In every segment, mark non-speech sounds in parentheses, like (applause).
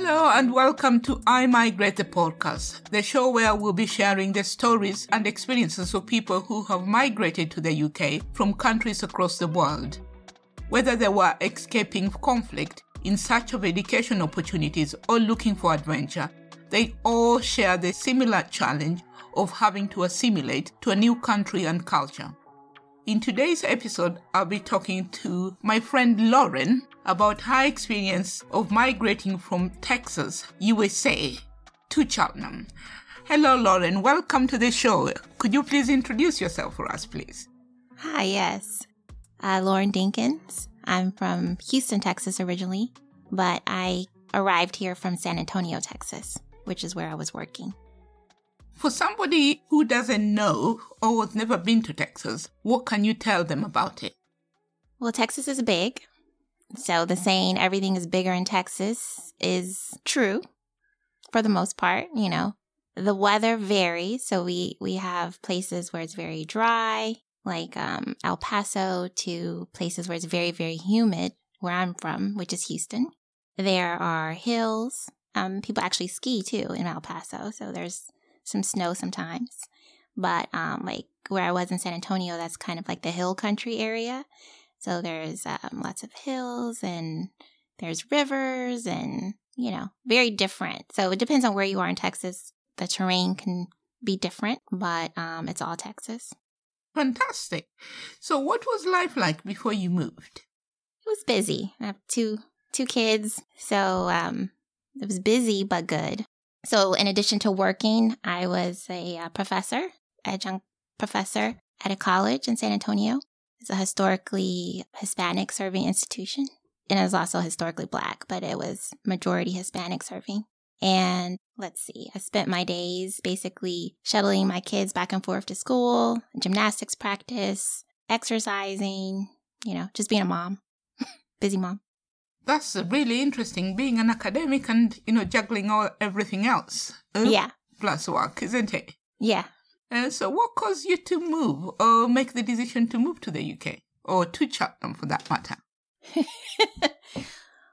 Hello and welcome to I Migrate the podcast, the show where we'll be sharing the stories and experiences of people who have migrated to the UK from countries across the world. Whether they were escaping conflict, in search of education opportunities, or looking for adventure, they all share the similar challenge of having to assimilate to a new country and culture. In today's episode, I'll be talking to my friend Lauren about her experience of migrating from Texas, USA, to Cheltenham. Hello, Lauren. Welcome to the show. Could you please introduce yourself for us, please? Hi, yes. Uh, Lauren Dinkins. I'm from Houston, Texas originally, but I arrived here from San Antonio, Texas, which is where I was working. For somebody who doesn't know or has never been to Texas, what can you tell them about it? Well, Texas is big. So the saying everything is bigger in Texas is true for the most part, you know. The weather varies. So we, we have places where it's very dry, like um, El Paso, to places where it's very, very humid, where I'm from, which is Houston. There are hills. Um, people actually ski too in El Paso. So there's some snow sometimes. But um, like where I was in San Antonio, that's kind of like the hill country area. So there's um, lots of hills and there's rivers and, you know, very different. So it depends on where you are in Texas. The terrain can be different, but um, it's all Texas. Fantastic. So what was life like before you moved? It was busy. I have two two kids, so um, it was busy but good. So, in addition to working, I was a uh, professor, adjunct professor at a college in San Antonio. It's a historically Hispanic serving institution. And it was also historically black, but it was majority Hispanic serving. And let's see, I spent my days basically shuttling my kids back and forth to school, gymnastics practice, exercising, you know, just being a mom, (laughs) busy mom that's really interesting being an academic and you know juggling all everything else. Uh, yeah. plus work isn't it? Yeah. Uh, so what caused you to move or make the decision to move to the uk or to cheltenham for that matter? (laughs)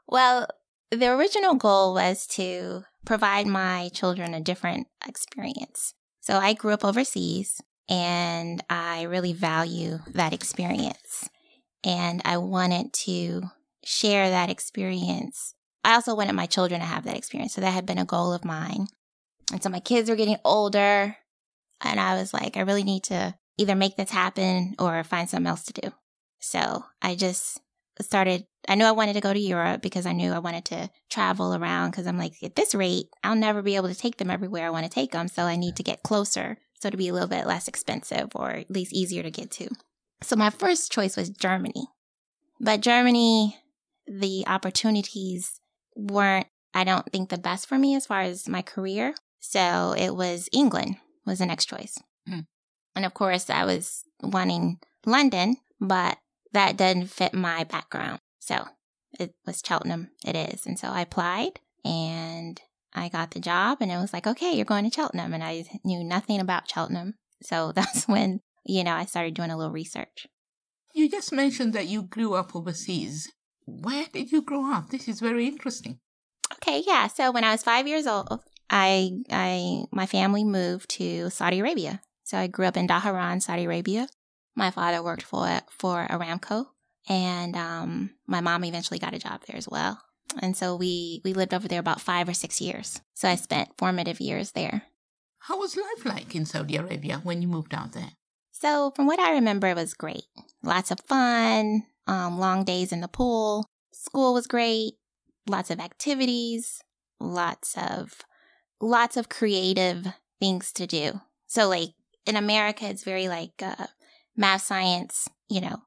Well the original goal was to provide my children a different experience. So i grew up overseas and i really value that experience. And i wanted to share that experience. I also wanted my children to have that experience. So that had been a goal of mine. And so my kids were getting older. And I was like, I really need to either make this happen or find something else to do. So I just started. I knew I wanted to go to Europe because I knew I wanted to travel around because I'm like, at this rate, I'll never be able to take them everywhere I want to take them. So I need to get closer so to be a little bit less expensive or at least easier to get to. So my first choice was Germany. But Germany the opportunities weren't, I don't think, the best for me as far as my career. So it was England was the next choice. Mm. And of course, I was wanting London, but that didn't fit my background. So it was Cheltenham. It is. And so I applied and I got the job and it was like, okay, you're going to Cheltenham. And I knew nothing about Cheltenham. So (laughs) that's when, you know, I started doing a little research. You just mentioned that you grew up overseas. Where did you grow up? This is very interesting. Okay, yeah. So when I was five years old, I I my family moved to Saudi Arabia. So I grew up in Dhahran, Saudi Arabia. My father worked for for Aramco, and um, my mom eventually got a job there as well. And so we we lived over there about five or six years. So I spent formative years there. How was life like in Saudi Arabia when you moved out there? So from what I remember, it was great. Lots of fun, um, long days in the pool. School was great, lots of activities, lots of lots of creative things to do. So like in America, it's very like uh, math, science, you know,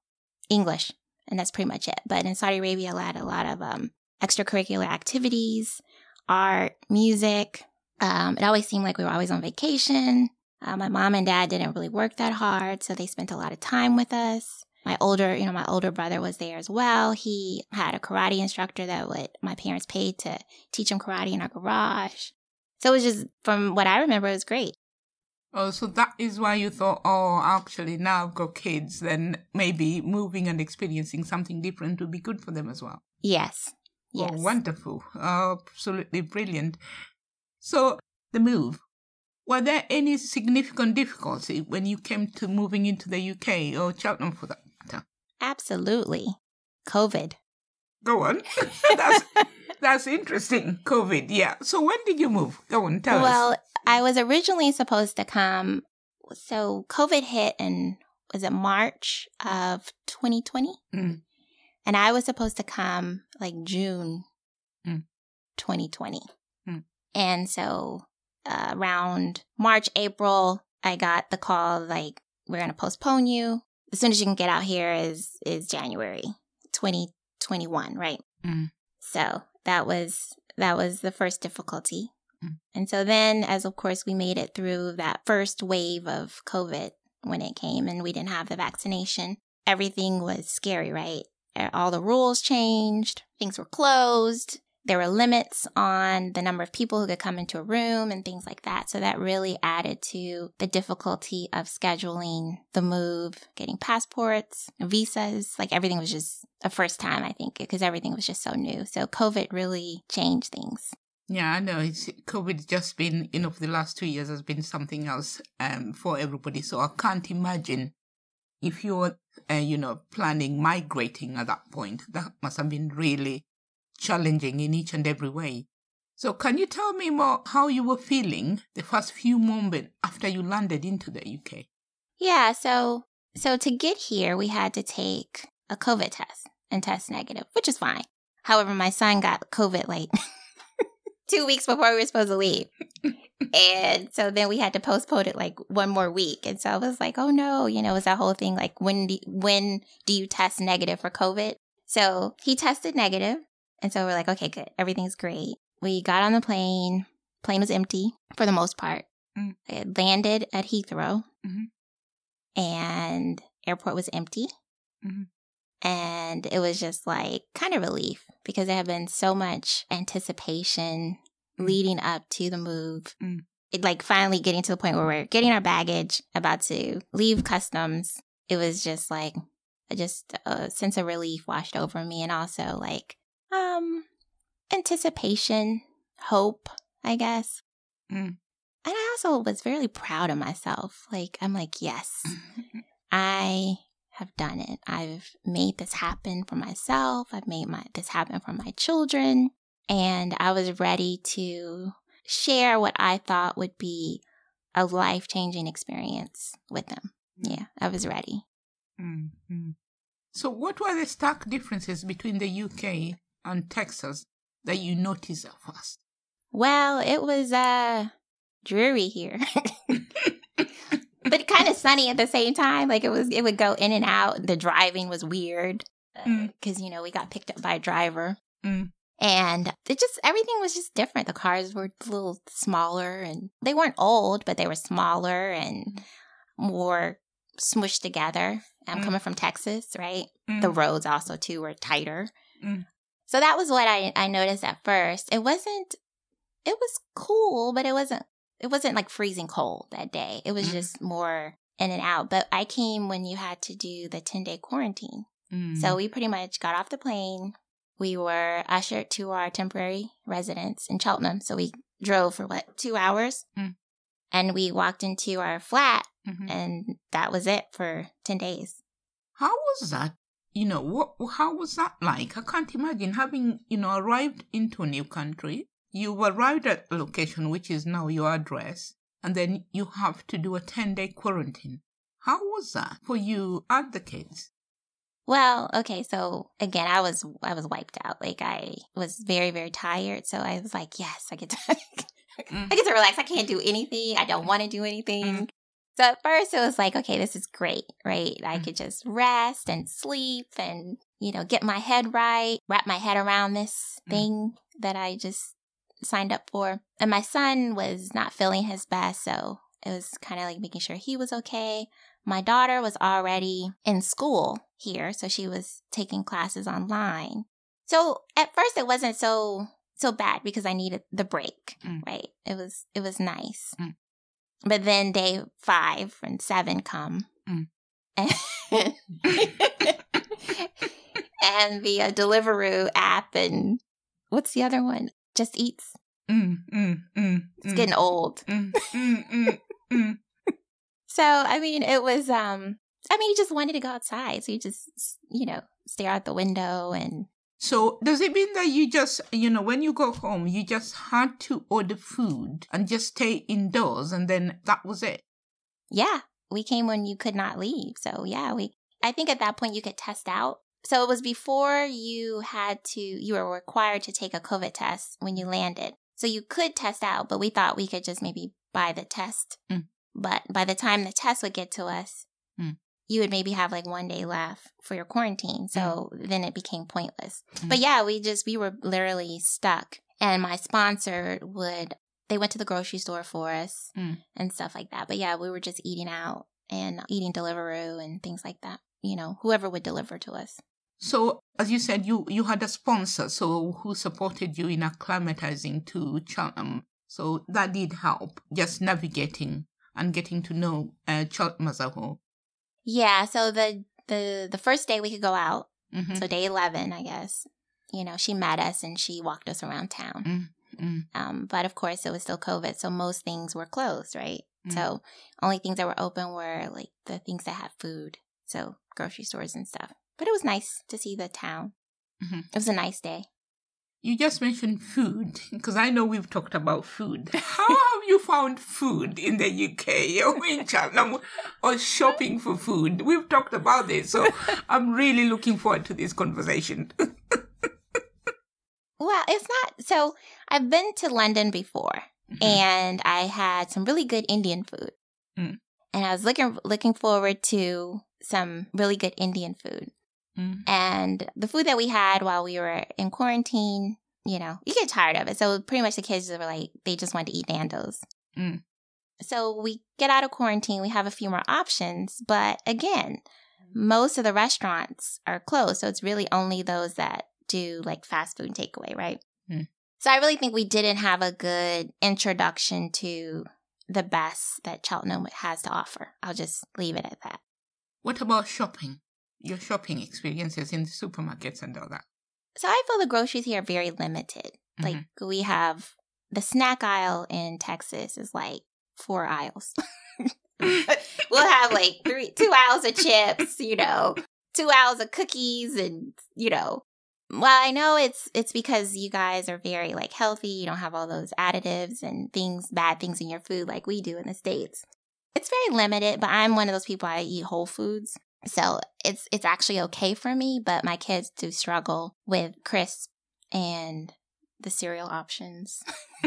English, and that's pretty much it. But in Saudi Arabia, I had a lot of um, extracurricular activities, art, music. Um, it always seemed like we were always on vacation. Uh, my mom and dad didn't really work that hard, so they spent a lot of time with us my older, you know, my older brother was there as well. He had a karate instructor that would my parents paid to teach him karate in our garage. So it was just from what I remember, it was great. Oh, so that is why you thought, oh, actually, now I've got kids, then maybe moving and experiencing something different would be good for them as well. Yes. Oh, yes. Oh, wonderful. absolutely brilliant. So, the move. Were there any significant difficulty when you came to moving into the UK or Cheltenham for that? Absolutely. COVID. Go on. (laughs) that's, that's interesting. COVID, yeah. So, when did you move? Go on, tell well, us. Well, I was originally supposed to come. So, COVID hit in, was it March of 2020? Mm. And I was supposed to come like June Mm. 2020. Mm. And so uh, around March, April, I got the call like, we're going to postpone you. As soon as you can get out here is, is January 2021, right? Mm. So that was, that was the first difficulty. Mm. And so then, as of course, we made it through that first wave of COVID when it came and we didn't have the vaccination, everything was scary, right? All the rules changed, things were closed. There were limits on the number of people who could come into a room and things like that. So that really added to the difficulty of scheduling the move, getting passports, visas. Like everything was just a first time, I think, because everything was just so new. So COVID really changed things. Yeah, I know. It's COVID just been, you know, for the last two years has been something else um, for everybody. So I can't imagine if you're, uh, you know, planning migrating at that point. That must have been really challenging in each and every way. So can you tell me more how you were feeling the first few moments after you landed into the UK? Yeah, so so to get here, we had to take a COVID test and test negative, which is fine. However, my son got COVID like (laughs) two weeks before we were supposed to leave. and so then we had to postpone it like one more week. And so I was like, oh no, you know, it was that whole thing like when do, when do you test negative for COVID? So he tested negative, And so we're like, okay, good. Everything's great. We got on the plane. Plane was empty for the most part. Mm. It landed at Heathrow Mhm. and airport was empty. Mhm. And it was just like kind of relief because there had been so much anticipation Mm. leading up to the move. Mm. It like finally getting to the point where we're getting our baggage, about to leave customs. It was just like just a sense of relief washed over me and also like um anticipation, hope, I guess. Mm. And I also was very proud of myself. Like I'm like, yes, (laughs) I have done it. I've made this happen for myself. I've made my this happen for my children, and I was ready to share what I thought would be a life-changing experience with them. Yeah, I was ready. Mm, mm. So, what were the stark differences between the UK and Texas that you noticed at first? Well, it was uh dreary here. (laughs) but kind of sunny at the same time. Like it was it would go in and out. The driving was weird Mm. because you know, we got picked up by a driver. Mm. And it just everything was just different. The cars were a little smaller and they weren't old, but they were smaller and more smushed together. I'm Mm. coming from Texas, right? Mm. The roads also too were tighter. Mm. So that was what I, I noticed at first. It wasn't it was cool, but it wasn't it wasn't like freezing cold that day. It was Mm. just more in and out. But I came when you had to do the 10 day quarantine. Mm. So we pretty much got off the plane. We were ushered to our temporary residence in Cheltenham. So we drove for what, two hours? Mm. And we walked into our flat, Mhm. and that was it for 10 days. How was that? You know, what? How was that like? I can't imagine having, you know, arrived into a new country. You've arrived at a location which is now your address, and then you have to do a 10 day quarantine. How was that for you and the kids? Well, okay, so again, I was I was wiped out. Like I was very very tired, so I was like, yes, I get to Mm. (laughs) I get to relax. I can't do anything. I don't want to do anything. So at first it was like, okay, this is great, right? I Mm. could just rest and sleep and, you know, get my head right, wrap my head around this Mm. thing that I just signed up for. And my son was not feeling his best, so it was kind of like making sure he was okay. My daughter was already in school here, so she was taking classes online. So at first it wasn't so so bad because I needed the break, Mm. right? It was it was nice. Mm. But then day 5 and 7 come. Mm. And, (laughs) and the uh, Deliveroo app and what's the other one? Just Eats. Mm, mm, mm, It's mm, getting old. mm, mm, mm, mm. (laughs) So I mean, it was. um I mean, you just wanted to go outside, so you just you know stare out the window and So does it mean that you just, you know, when you go home, you just had to order food and just stay indoors and then that was it? yeah, we came when you could not leave. So yeah, we. I think at that point you could test out. So it was before you had to. You were required to take a COVID test when you landed. So you could test out, but we thought we could just maybe buy the test. Mm. But by the time the test would get to us, Mm. You would maybe have like one day left for your quarantine. So then it became pointless. Mm. But yeah, we just we were literally stuck. And my sponsor would they went to the grocery store for us Mm. and stuff like that. But yeah, we were just eating out and eating Deliveroo and things like that. You know, whoever would deliver to us. So as you said, you, you had a sponsor, so who supported you in acclimatizing to Cheltenham. So that did help, just navigating and getting to know uh, Cheltenham as a whole. Yeah, so the the the first day we could go out, Mm-hmm. so day 11, I guess. You know, she met us and she walked us around town. mm, Um, but of course, it was still COVID, so most things were closed, right? Mm. So only things that were open were like the things that had food, so grocery stores and stuff. But it was nice to see the town. Mhm. It was a nice day. You just mentioned food, because I know we've talked about food. (laughs) How have you found food in the UK or (laughs) in Cheltenham or shopping for food? We've talked about this, so (laughs) I'm really looking forward to this conversation. (laughs) Well, it's not. So I've been to London before, Mm-hmm. and I had some really good Indian food, Mm. and I was looking looking forward to some really good Indian food. Mm. And the food that we had while we were in quarantine, you know, you get tired of it. So pretty much the kids were like, they just wanted to eat Nando's. Mm. So we get out of quarantine, we have a few more options, but again, most of the restaurants are closed. So it's really only those that do like fast food takeaway, right? Mm. So I really think we didn't have a good introduction to the best that Cheltenham has to offer. I'll just leave it at that. What about shopping? Your shopping experiences in the supermarkets and all that. So I feel the groceries here are very limited. Like mm-hmm. we have the snack aisle in Texas is like four aisles. Mm. (laughs) we'll have like three, two aisles of chips, you know, two aisles of cookies, and you know. Well, I know it's it's because you guys are very like healthy. You don't have all those additives and things, bad things in your food like we do in the states. It's very limited, but I'm one of those people I eat whole foods. So it's it's actually okay for me, but my kids do struggle with crisp and the cereal options. (laughs)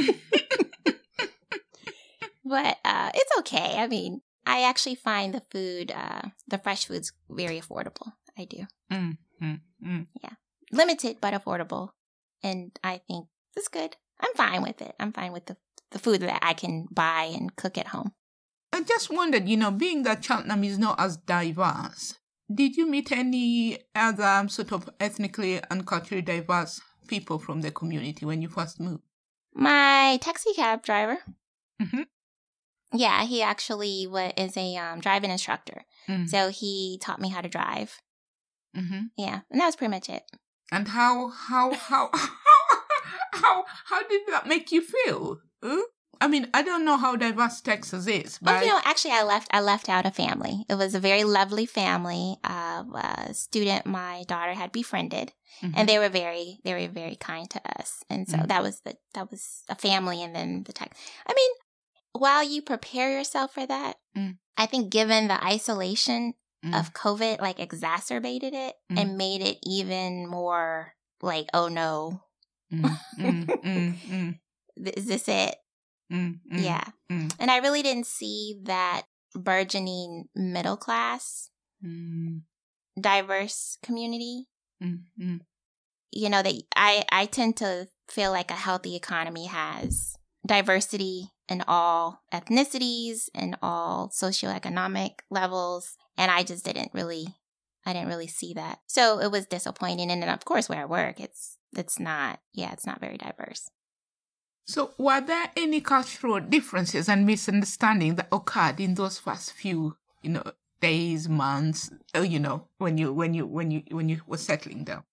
but uh, it's okay. I mean, I actually find the food, uh, the fresh foods, very affordable. I do Mm, mm, mm. limited but affordable, and I think it's good. I'm fine with it. I'm fine with the the food that I can buy and cook at home. I just wondered, you know, being that Cheltenham is not as diverse, did you meet any other sort of ethnically and culturally diverse people from the community when you first moved? My taxi cab driver. Mhm. Yeah, he actually wa- is a um, driving instructor. Mm. So he taught me how to drive. hmm Yeah, and that was pretty much it. And how how how (laughs) how how did that make you feel? Huh? I mean, I don't know how diverse Texas is, but Oh, you know, actually, I left. I left out a family. It was a very lovely family. of a student my daughter had befriended, Mhm. and they were very, they were very kind to us. And so Mhm. that was the that was a family, and then the tech. I mean, while you prepare yourself for that, Mm. I think given the isolation Mm. of COVID, like exacerbated it Mm. and made it even more like, oh no, mm, mm, mm, (laughs) is this it? Mm, mm, Yeah. mm. And I really didn't see that burgeoning middle class, mm, diverse community. mm, mm. You know, that I, I tend to feel like a healthy economy has diversity in all ethnicities and all socioeconomic levels. And I just didn't really I didn't really see that. So it was disappointing. And then of course where I work, it's it's not yeah, it's not very diverse. So, were there any cultural differences and misunderstandings that occurred in those first few, you know, days, months, uh, you know, when you when you when you when you were settling down?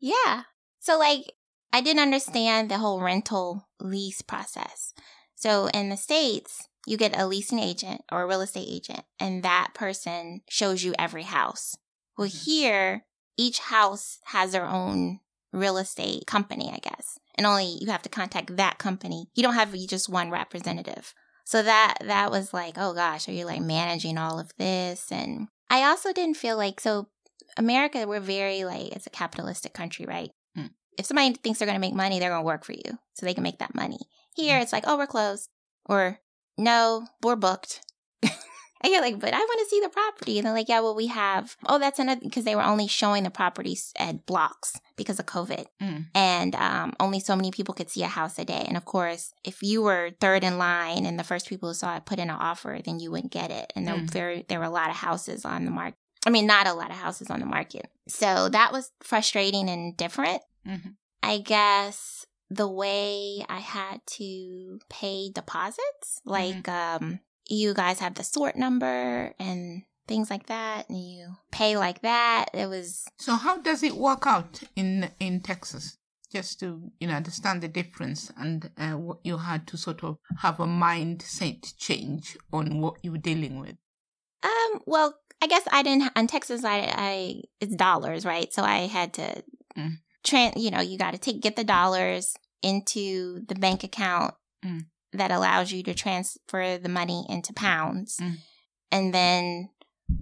Yeah. So like I didn't understand the whole rental lease process. So in the States, you get a leasing agent or a real estate agent, and that person shows you every house. Well, Mhm. here, each house has their own real estate company, I guess. And only you have to contact that company. You don't have just one representative. So that that was like, oh gosh, are you like managing all of this? And I also didn't feel like so America, we're very like it's a capitalistic country, right? Hmm. If somebody thinks they're gonna make money, they're gonna work for you. So they can make that money. Here it's like, oh, we're closed. Or no, we're booked. (laughs) And you're like, but I want to see the property. And they're like, yeah, well, we have. Oh, that's another because they were only showing the properties at blocks because of COVID. Mm. And um, only so many people could see a house a day. And of course, if you were third in line and the first people who saw it put in an offer, then you wouldn't get it. And there, Mm. there, there were a lot of houses on the market. I mean, not a lot of houses on the market. So that was frustrating and different. Mhm. I guess the way I had to pay deposits, like um, you guys have the sort number and things like that, and you pay like that. It was So how does it work out in in Texas? Just to you know understand the difference and uh, what you had to sort of have a mindset change on what you were dealing with. um. Well, I guess I didn't in Texas. I I it's dollars, right? So I had to Mm. tran. You know, you got to take get the dollars into the bank account Mm. That allows you to transfer the money into pounds, Mm. and then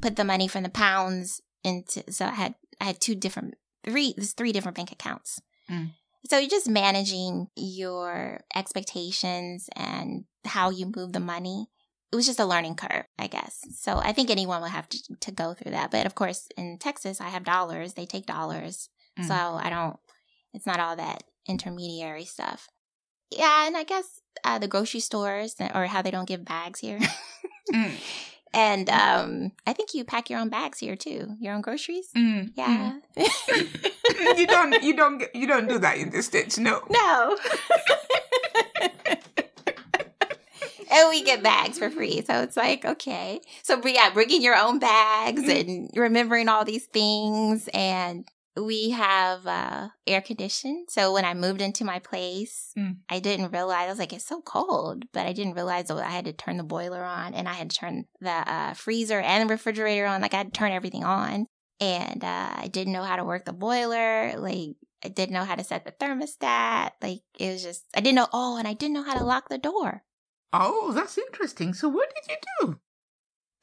put the money from the pounds into. So I had I had two different three. There's three different bank accounts. Mm. So you're just managing your expectations and how you move the money. It was just a learning curve, I guess. So I think anyone would have to, to go through that. But of course, in Texas, I have dollars. They take dollars. Mm. So I don't, it's not all that intermediary stuff. Yeah. And I guess uh, the grocery stores or how they don't give bags here. (laughs) Mm. and um, I think you pack your own bags here too, your own groceries. Mm. Yeah. Mm. (laughs) you don't you don't you don't do that in the states, no. No. and we get bags for free. So it's like, okay. So, yeah, bringing your own bags and remembering all these things. And we have uh, air conditioning. So when I moved into my place, Mm. I didn't realize, I was like, it's so cold. But I didn't realize that I had to turn the boiler on and I had to turn the uh, freezer and refrigerator on. Like I had to turn everything on. And uh, I didn't know how to work the boiler. Like I didn't know how to set the thermostat. Like it was just, I didn't know. Oh, and I didn't know how to lock the door. Oh, that's interesting. So what did you do?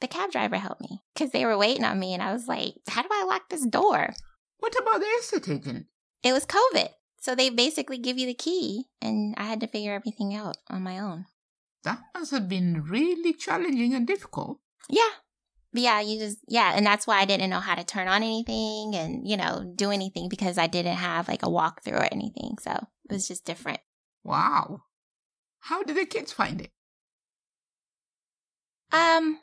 The cab driver helped me because they were waiting on me. And I was like, how do I lock this door? What about the estate agent? It was COVID. So they basically give you the key. And I had to figure everything out on my own. That must have been really challenging and difficult. Yeah. Yeah, you just, yeah. And that's why I didn't know how to turn on anything and, you know, do anything because I didn't have like a walkthrough or anything. So it was just different. Wow. How did the kids find it? Um,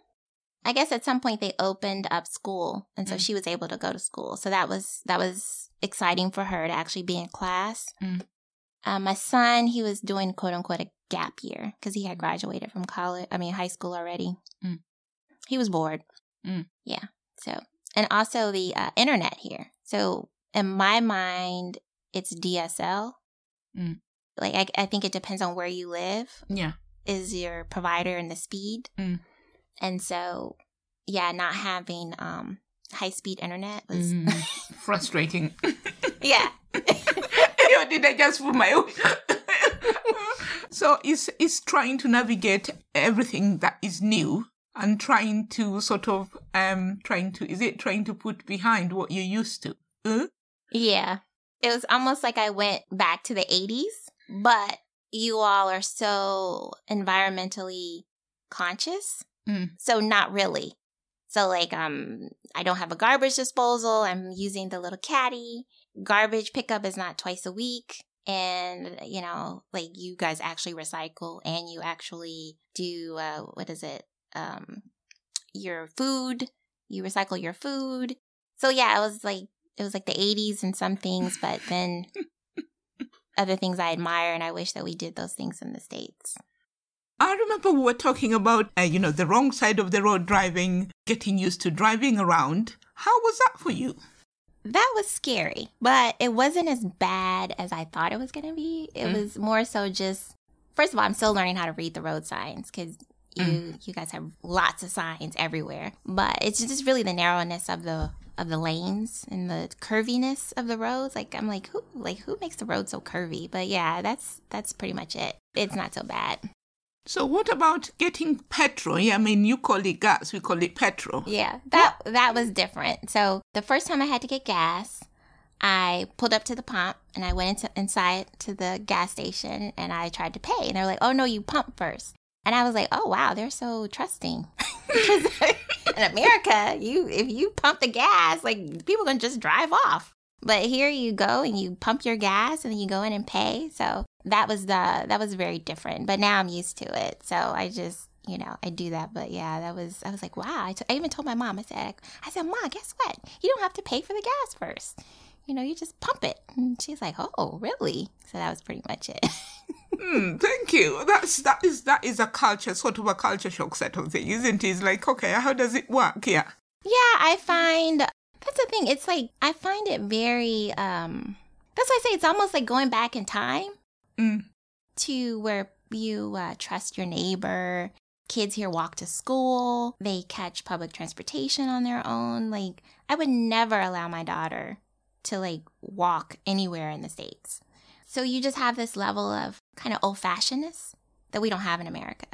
I guess at some point they opened up school, and so Mm. she was able to go to school. So that was that was exciting for her to actually be in class. Mm. Uh, my son, he was doing quote unquote a gap year because he had graduated from college. I mean, high school already. Mm. He was bored. Mm. Yeah. So and also the uh, internet here. So in my mind, it's DSL. Mm. Like I, I think it depends on where you live Yeah. is your provider and the speed. And so, yeah, not having um high speed internet was Mm, (laughs) frustrating. (laughs) yeah. (laughs) you did I just for my own? so it's it's trying to navigate everything that is new and trying to sort of um trying to is it trying to put behind what you're used to? Uh? Yeah. It was almost like I went back to the 80s, but you all are so environmentally conscious. Mm. So not really. So like um I don't have a garbage disposal. I'm using the little caddy. Garbage pickup is not twice a week. And you know, like you guys actually recycle and you actually do uh what is it? Um your food. You recycle your food. So yeah, it was like it was like the 80s and some things, but then (laughs) other things I admire and I wish that we did those things in the states. I remember we were talking about uh, you know the wrong side of the road driving, getting used to driving around. How was that for you? that was scary, but it wasn't as bad as I thought it was going to be. It Mm. was more so just, first of all, I'm still learning how to read the road signs because you Mm. you guys have lots of signs everywhere. But it's just really the narrowness of the of the lanes and the curviness of the roads. Like I'm like who like who makes the road so curvy? But yeah, that's that's pretty much it. It's not so bad. So what about getting petrol? Yeah, I mean, you call it gas, we call it petrol. Yeah, that that was different. So the first time I had to get gas, I pulled up to the pump and I went into, inside to the gas station and I tried to pay. And they're like, "Oh no, you pump first. And I was like, "Oh wow, they're so trusting." (laughs) (laughs) In America, you if you pump the gas, like people can just drive off. But here you go and you pump your gas and then you go in and pay. So that was the that was very different. But now I'm used to it. So I just you know I do that. But yeah, that was I was like wow. I, t- I even told my mom. I said I said mom, guess what? You don't have to pay for the gas first. You know, you just pump it. And she's like, oh really? So that was pretty much it. (laughs) Hmm, thank you. That's that is that is a culture, sort of a culture shock set of thing, isn't it? It's like, okay, how does it work? Yeah. Yeah, I find that's the thing. It's like I find it very um that's why I say it's almost like going back in time Mm. to where you uh, trust your neighbor. Kids here walk to school. They catch public transportation on their own. Like I would never allow my daughter to like walk anywhere in the states. So you just have this level of kind of old fashionedness that we don't have in America.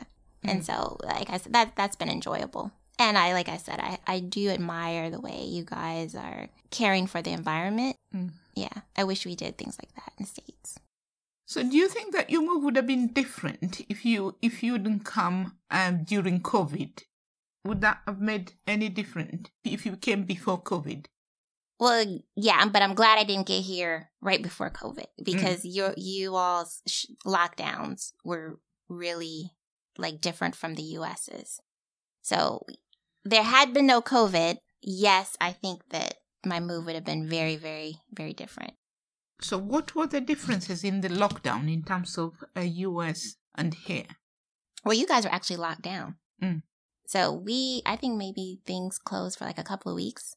And so like I said that that's been enjoyable. And I like I said I I do admire the way you guys are caring for the environment. Mm. Yeah. I wish we did things like that in the states. So do you think that your move would have been different if you if you didn't come um, during COVID? Would that have made any difference if you came before COVID? Well, yeah, but I'm glad I didn't get here right before COVID because your you all's sh- lockdowns were really like different from the US's. So there had been no COVID. Yes, I think that my move would have been very, very, very different. So what were the differences in the lockdown in terms of uh, US and here? Well, you guys were actually locked down. Mm. So we, I think maybe things closed for like a couple of weeks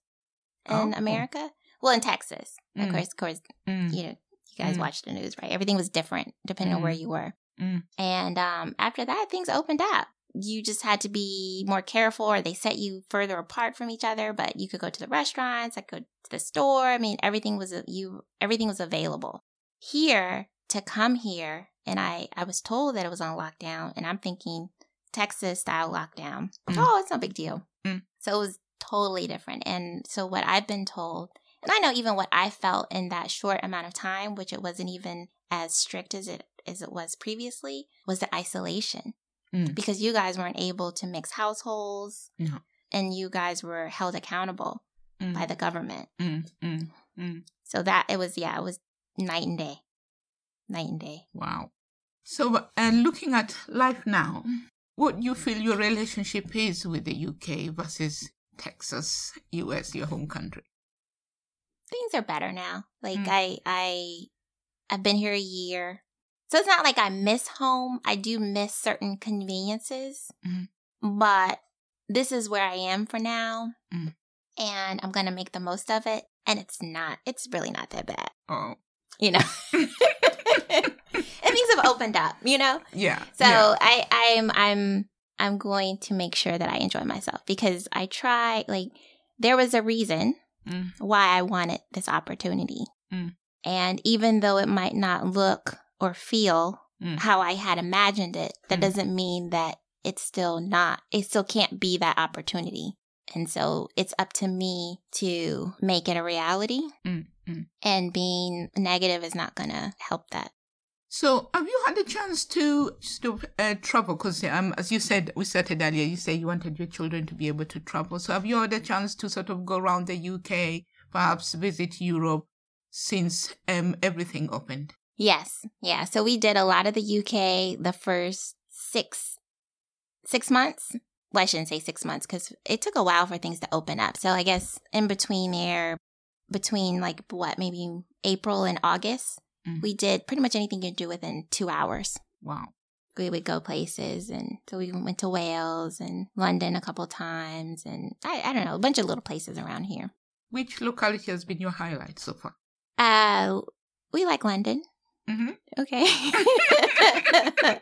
in Oh. America. Well, in Texas, of Mm. course, of course, Mm. you know, you guys Mm. watch the news, right? Everything was different depending on where Mm. you were. Mm. And um, after that, things opened up. You just had to be more careful, or they set you further apart from each other. But you could go to the restaurants, I could go to the store. I mean, everything was you. Everything was available here to come here. And I, I was told that it was on lockdown, and I'm thinking Texas style lockdown. Mm. Oh, it's no big deal. Mm. So it was totally different. And so what I've been told, and I know even what I felt in that short amount of time, which it wasn't even as strict as it as it was previously, was the isolation. Mm. Because you guys weren't able to mix households No. and you guys were held accountable Mm. by the government. Mm. Mm. Mm. So that it was yeah, it was night and day. Night and day. Wow. So, uh, looking at life now, what do you feel your relationship is with the UK versus Texas, US, your home country? things are better now. Like. I I I've been here a year. So it's not like I miss home. I do miss certain conveniences. Mhm. But this is where I am for now. Mm. And I'm going to make the most of it and it's not it's really not that bad, Oh, you know. and things have opened up, you know? yeah. So yeah. I I'm I'm I'm going to make sure that I enjoy myself because I try like there was a reason Mm. why I wanted this opportunity. Mm. And even though it might not look or feel Mm. how I had imagined it, that Mm. doesn't mean that it's still not, it still can't be that opportunity. And so it's up to me to make it a reality. Mm, mm. And being negative is not going to help that. So, have you had a chance to to uh, travel? Because, um, as you said, we started earlier. You say you wanted your children to be able to travel. So, have you had a chance to sort of go around the UK, perhaps visit Europe, since um everything opened? Yes. Yeah. So we did a lot of the UK the first six six months. Well, I shouldn't say six months because it took a while for things to open up. So I guess in between there, between like what, maybe April and August, Mm. we did pretty much anything you could do within two hours. Wow. We would go places, and so we went to Wales and London a couple times, and I, I don't know, a bunch of little places around here. Which locality has been your highlight so far? Uh, we like London. Mm-hmm. Okay. (laughs)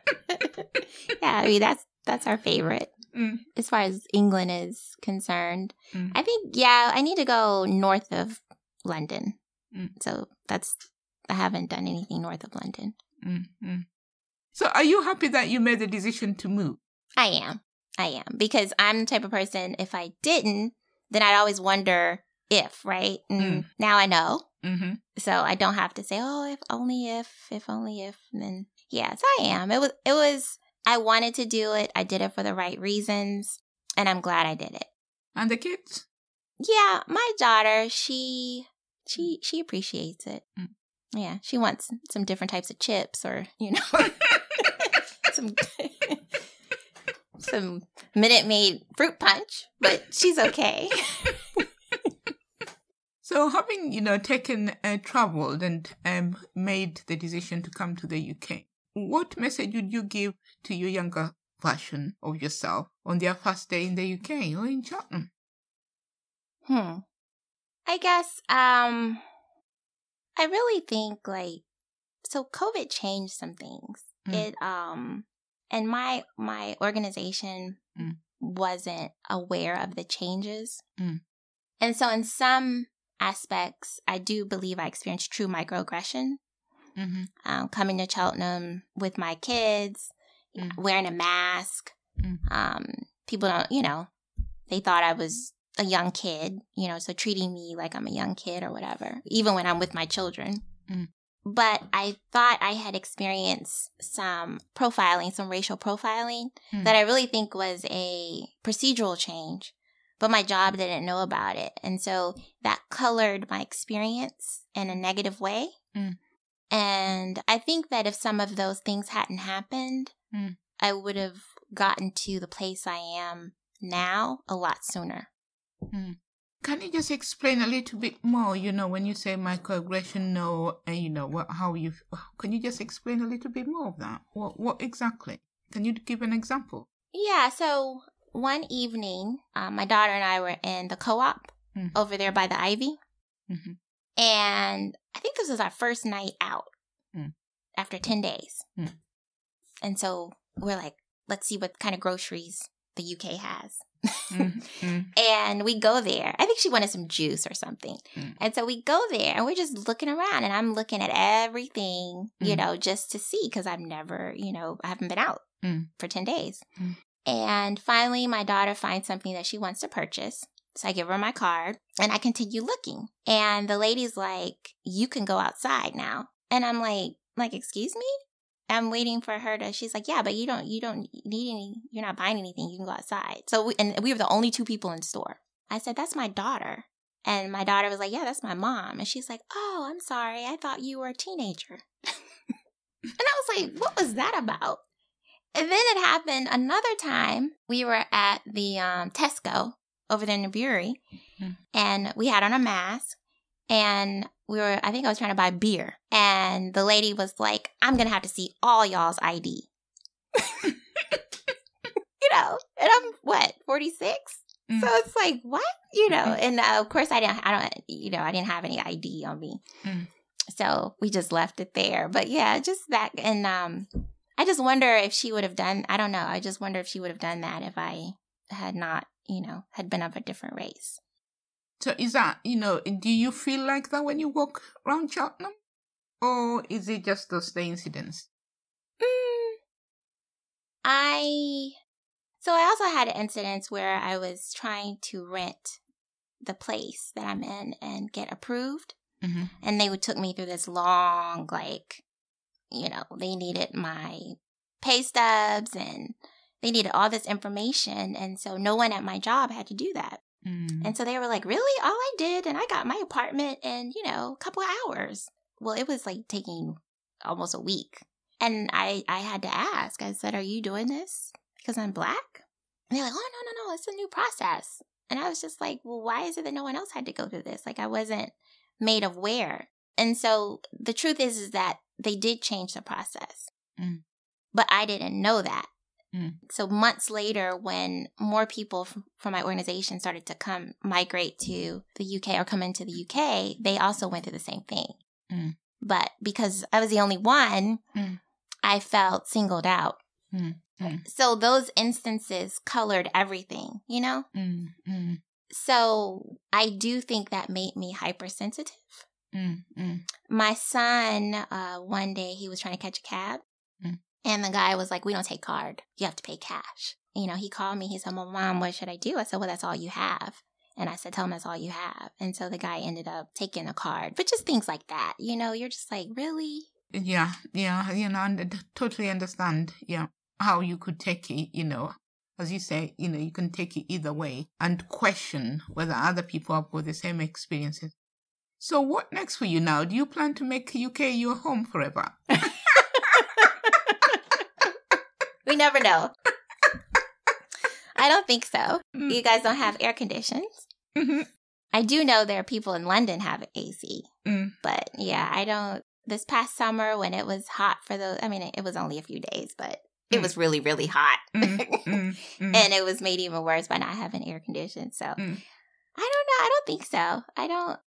yeah, I mean that's that's our favorite Mm. as far as England is concerned. Mm. I think yeah, I need to go north of London. Mm. So that's I haven't done anything north of London. Mm-hmm. So, are you happy that you made the decision to move? I am. I am because I'm the type of person if I didn't, then I'd always wonder if, right? Mm. now I know. Mm-hmm. So I don't have to say, "Oh, if only if, if only if." And then yes, I am. It was it was I wanted to do it. I did it for the right reasons, and I'm glad I did it. And the kids? Yeah, my daughter, she she she appreciates it. Mm. Yeah, she wants some different types of chips or, you know, (laughs) some (laughs) some Minute Maid fruit punch, but she's okay. (laughs) So, having you know taken uh, traveled and um, made the decision to come to the UK, what message would you give to your younger version of yourself on their first day in the UK or in Cheltenham? Hmm. I guess um I really think like so COVID changed some things. Mm. It um and my my organization Mm. wasn't aware of the changes. Mm. And so in some aspects I do believe I experienced true microaggression. Mm-hmm. Um, coming to Cheltenham with my kids, Mm. wearing a mask. Mm. Um, people don't, you know, they thought I was a young kid, you know, so treating me like I'm a young kid or whatever, even when I'm with my children. Mm. But I thought I had experienced some profiling, some racial profiling Mm. that I really think was a procedural change, but my job didn't know about it. And so that colored my experience in a negative way. Mm. And I think that if some of those things hadn't happened, Mm. I would have gotten to the place I am now a lot sooner. Can you just explain a little bit more? You know, when you say microaggression, no, and you know what, how you. Can you just explain a little bit more of that? What, what exactly? Can you give an example? Yeah, so one evening, um, my daughter and I were in the co op Mm. over there by the Ivy. Mm-hmm. And I think this was our first night out Mm. after 10 days. Mm. And so we're like, let's see what kind of groceries the UK has. Mm-hmm. (laughs) And we go there. I think she wanted some juice or something. Mm. And so we go there and we're just looking around and I'm looking at everything, you Mm. know, just to see because I've never, you know, I haven't been out Mm. for 10 days. And finally, my daughter finds something that she wants to purchase. So I give her my card and I continue looking. And the lady's like, you can go outside now. And I'm like, like, excuse me? I'm waiting for her to, she's like, yeah, but you don't, you don't need any, you're not buying anything. You can go outside. So, we, and we were the only two people in store. I said, that's my daughter. And my daughter was like, yeah, that's my mom. And she's like, oh, I'm sorry. I thought you were a teenager. (laughs) and I was like, what was that about? And then it happened another time. We were at the um, Tesco over there in the Bury, Hmm. and we had on a mask. And we were, I think I was trying to buy beer. And the lady was like, I'm going to have to see all y'all's ID. (laughs) you know, and I'm what, 46? Mm. So it's like, what? You know, and uh, of course I didn't, I don't, you know, I didn't have any ID on me. Mm. So we just left it there. But yeah, just that. And um, I just wonder if she would have done, I don't know. I just wonder if she would have done that if I had not, you know, had been of a different race. So is that, you know, do you feel like that when you walk around Cheltenham? Or is it just those the incidents? Mm, I so I also had incidents where I was trying to rent the place that I'm in and get approved, Mm-hmm. and they would took me through this long like, you know, they needed my pay stubs and they needed all this information, and so no one at my job had to do that. Mm. And so they were like, Really? All I did, and I got my apartment in, you know, a couple hours. Well, it was like taking almost a week. And I, I had to ask, I said, Are you doing this because I'm black? And they're like, Oh, no, no, no, it's a new process. And I was just like, Well, why is it that no one else had to go through this? Like, I wasn't made aware. And so the truth is, is that they did change the process. Mm. But I didn't know that Mm. So months later, when more people from, from my organization started to come migrate to the UK or come into the UK, they also went through the same thing. Mm. But because I was the only one, mm. I felt singled out. Mm. Mm. So those instances colored everything, you know? So I do think that made me hypersensitive. Mm, mm. My son, uh, one day he was trying to catch a cab mm. and the guy was like, We don't take card. You have to pay cash. You know, he called me. He said, Well, mom, what should I do? I said, Well, that's all you have. And I said, Tell him that's all you have. And so the guy ended up taking a card, but just things like that. You know, you're just like, Really? Yeah, yeah, you know, and uh, totally understand, yeah, how you could take it, you know, as you say, you know, you can take it either way and question whether other people have got the same experiences. So, what next for you now? Do you plan to make UK your home forever? (laughs) We never know. I don't think so. Mm. You guys don't have air conditions. Mm-hmm. I do know there are people in London have AC, mm. but yeah, I don't. This past summer when it was hot for the, I mean, it was only a few days, but it mm. was really, really hot, mm, (laughs) mm, and it was made even worse by not having air conditioning. So I don't know. I don't think so. I don't.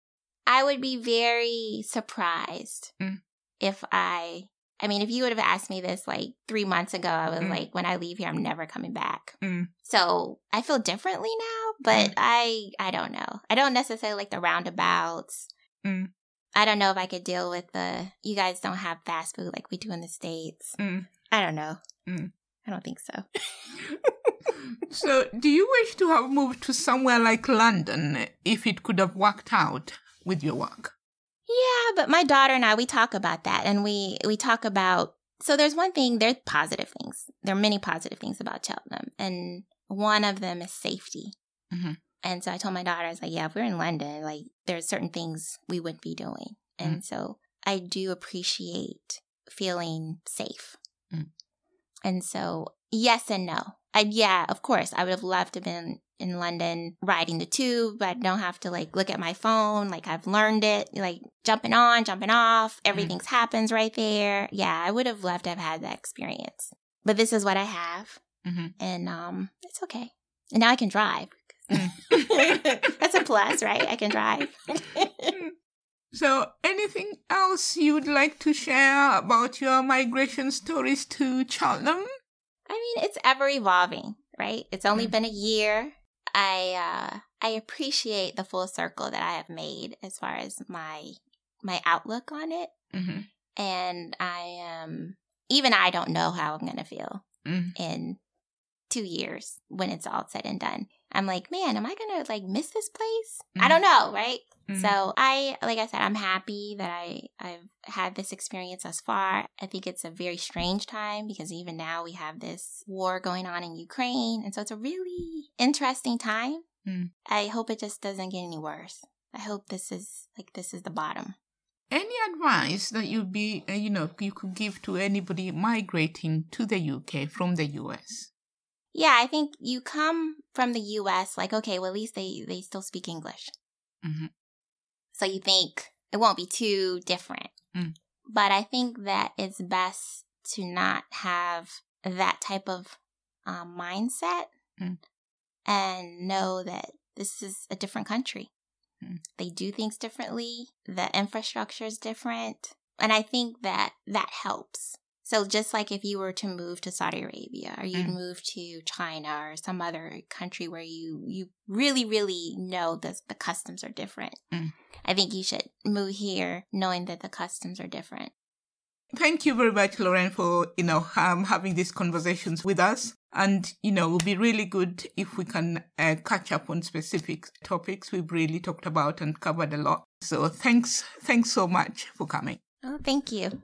I would be very surprised if I I mean, if you would have asked me this like three months ago, I was mm. like, when I leave here, I'm never coming back. Mm. So I feel differently now, but mm. I I don't know. I don't necessarily like the roundabouts. Mm. I don't know if I could deal with the. You guys don't have fast food like we do in the states. Mm. I don't know. Mm. I don't think so. (laughs) (laughs) so, do you wish to have moved to somewhere like London if it could have worked out with your work? Yeah, but my daughter and I we talk about that and we we talk about so there's one thing there's positive things. There are many positive things about Cheltenham and one of them is safety. Mm-hmm. And so I told my daughter, I was like, yeah, if we're in London, like there's certain things we wouldn't be doing. And mm. so I do appreciate feeling safe. Mm. And so yes and no. I, yeah, of course, I would have loved to have been in London riding the tube. I don't have to like look at my phone. Like I've learned it, like jumping on, jumping off. Mm. Everything's mm. happens right there. Yeah, I would have loved to have had that experience. But this is what I have. Mm-hmm. And um, it's okay. And now I can drive. Mm. (laughs) That's a plus, right? I can drive. (laughs) so, anything else you'd like to share about your migration stories to Cheltenham? I mean, it's ever evolving, right? It's only mm. been a year. I uh, I appreciate the full circle that I have made as far as my my outlook on it, mm-hmm. and I am even I don't know how I'm gonna feel mm. in two years when it's all said and done. I'm like, man, am I gonna like miss this place? Mm. I don't know, right? Mm-hmm. So I, like I said, I'm happy that I I've had this experience thus far. I think it's a very strange time because even now we have this war going on in Ukraine, and so it's a really interesting time. Mm. I hope it just doesn't get any worse. I hope this is like this is the bottom. Any advice that you'd be, uh, you know, you could give to anybody migrating to the UK from the US? Yeah, I think you come from the US, like, okay, well, at least they, they still speak English. Mm-hmm. So you think it won't be too different. Mm. But I think that it's best to not have that type of um, mindset mm. and know that this is a different country. Mm. They do things differently. The infrastructure is different. And I think that that helps. So just like if you were to move to Saudi Arabia or you'd mm. move to China or some other country where you you really really know that the customs are different. Mm. I think you should move here knowing that the customs are different. Thank you very much, Lauren, for you know um, having these conversations with us. And you know, it would be really good if we can uh, catch up on specific topics we've really talked about and covered a lot. So thanks, thanks so much for coming. Oh, thank you.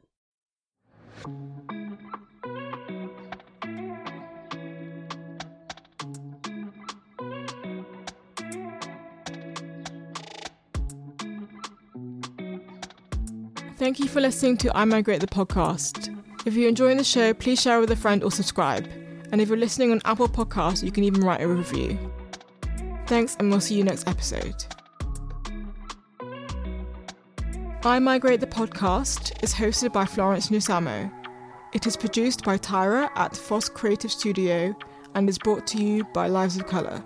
Thank you for listening to I Migrate the podcast. If you're enjoying the show, please share with a friend or subscribe. And if you're listening on Apple Podcasts, you can even write a review. Thanks, and we'll see you next episode. I Migrate the podcast is hosted by Florence Nyasamo It is produced by Tyra at Foss Creative Studio and is brought to you by Lives of Colour.